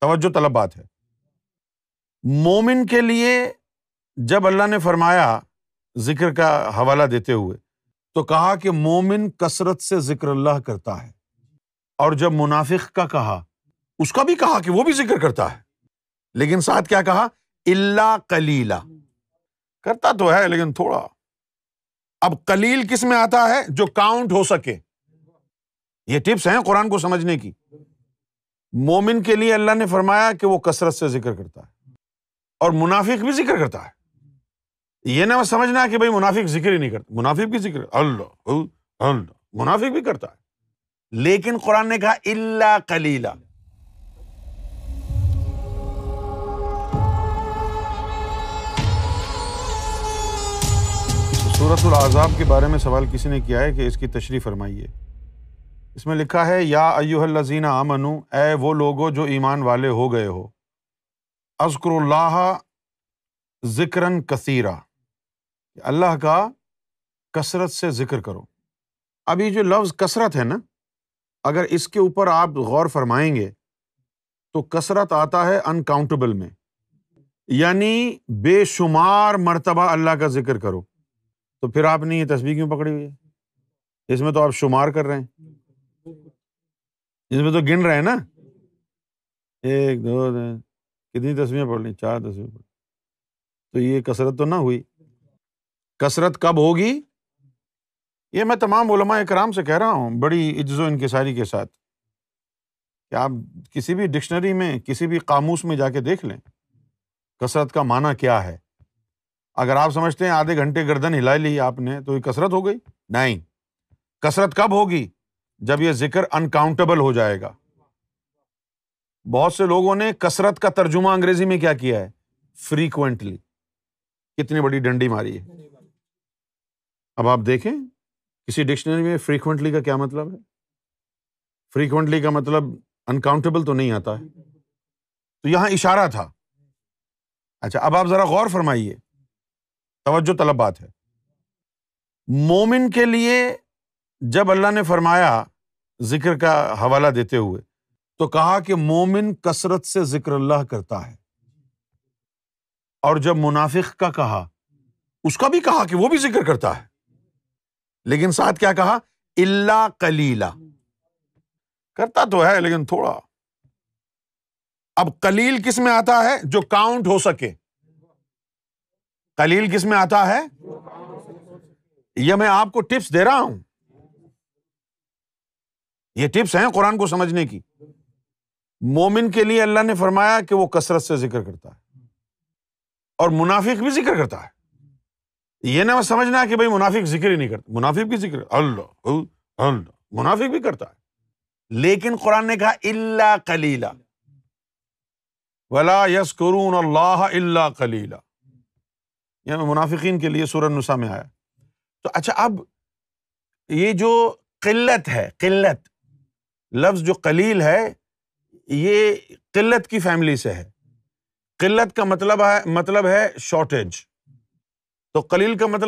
توجہ طلب بات ہے۔ مومن کے لیے جب اللہ نے فرمایا ذکر کا حوالہ دیتے ہوئے تو کہا کہ مومن کثرت سے ذکر اللہ کرتا ہے اور جب منافق کا کہا، اس کا بھی کہا کہ وہ بھی ذکر کرتا ہے۔ لیکن ساتھ کیا کہا؟ اللہ کلیلہ کرتا تو ہے لیکن تھوڑا۔ اب کلیل کس میں آتا ہے؟ جو کاؤنٹ ہو سکے۔ یہ ٹپس ہیں قرآن کو سمجھنے کی۔ مومن کے لیے اللہ نے فرمایا کہ وہ کثرت سے ذکر کرتا ہے اور منافق بھی ذکر کرتا ہے۔ یہ نہ سمجھنا کہ بھائی منافق ذکر ہی نہیں کرتا۔ منافق بھی ذکر اللہ اللہ، منافق بھی کرتا ہے۔ لیکن قرآن نے کہا اللہ کلیلہ صورت العذاب کے بارے میں سوال کسی نے کیا ہے کہ اس کی تشریح فرمائیے۔ اس میں لکھا ہے، یا ایوہ الذین آمنو، اے وہ لوگو جو ایمان والے ہو گئے ہو اذکر اللہ ذکراً کثیرہ اللہ کا کثرت سے ذکر کرو۔ اب یہ جو لفظ کثرت ہے نا، اگر اس کے اوپر آپ غور فرمائیں گے، تو کثرت آتا ہے انکاؤنٹیبل میں۔ یعنی بے شمار مرتبہ اللہ کا ذکر کرو۔ تو پھر آپ نے یہ تصویر کیوں پکڑی ہوئی ہے؟ اس میں تو آپ شمار کر رہے ہیں۔ اس میں تو گن رہے ہیں نا۔ ایک، دو کتنی تصویریں پڑھ لی چار تصویر پڑھ تو یہ کثرت تو نہ ہوئی۔ کثرت کب ہوگی؟ یہ میں تمام علماء کرام سے کہہ رہا ہوں، بڑی عجز و انکساری کے ساتھ۔ کہ آپ کسی بھی ڈکشنری میں، کسی بھی قاموس میں جا کے دیکھ لیں۔ کثرت کا معنی کیا ہے؟ اگر آپ سمجھتے ہیں آدھے گھنٹے گردن ہلا لی آپ نے، تو یہ کثرت ہو گئی؟ نہیں۔ کثرت کب ہوگی؟ جب یہ ذکر انکاؤنٹیبل ہو جائے گا۔ بہت سے لوگوں نے کثرت کا ترجمہ انگریزی میں کیا کیا ہے؟ فریکوینٹلی کتنی بڑی ڈنڈی ماری ہے۔ اب آپ دیکھیں، کسی ڈکشنری میں فریکوینٹلی کا کیا مطلب ہے؟ فریکوینٹلی کا مطلب انکاؤنٹیبل تو نہیں آتا ہے۔ تو یہاں اشارہ تھا۔ اچھا اب آپ ذرا غور فرمائیے۔ توجہ طلب بات ہے۔ مومن کے لیے جب اللہ نے فرمایا ذکر کا حوالہ دیتے ہوئے، تو کہا کہ مومن کثرت سے ذکر اللہ کرتا ہے۔ اور جب منافق کا کہا، اس کا بھی کہا کہ وہ بھی ذکر کرتا ہے۔ لیکن ساتھ کیا کہا؟ اللہ کلیلہ کرتا تو ہے لیکن تھوڑا۔ اب کلیل کس میں آتا ہے؟ جو کاؤنٹ ہو سکے۔ کلیل کس میں آتا ہے؟ یہ میں آپ کو ٹپس دے رہا ہوں۔ یہ ٹپس ہیں قرآن کو سمجھنے کی۔ مومن کے لیے اللہ نے فرمایا کہ وہ کثرت سے ذکر کرتا ہے۔ اور منافق بھی ذکر کرتا ہے۔ یہ نہ سمجھنا کہ بھائی منافق ذکر ہی نہیں کرتا۔ منافق بھی ذکر اللہ اللہ۔ منافق بھی کرتا ہے۔ لیکن قرآن نے کہا اللہ کلیلہ ولا یس قرون اللہ اللہ کلیلہ یعنی منافقین کے لیے سورن نسا میں آیا۔ تو اچھا اب یہ جو قلت ہے، قلت لفظ جو کلیل ہے، یہ قلت کی فیملی سے ہے۔ قلت کا مطلب ہے مطلب ہے شارٹیج تو کلیل کا مطلب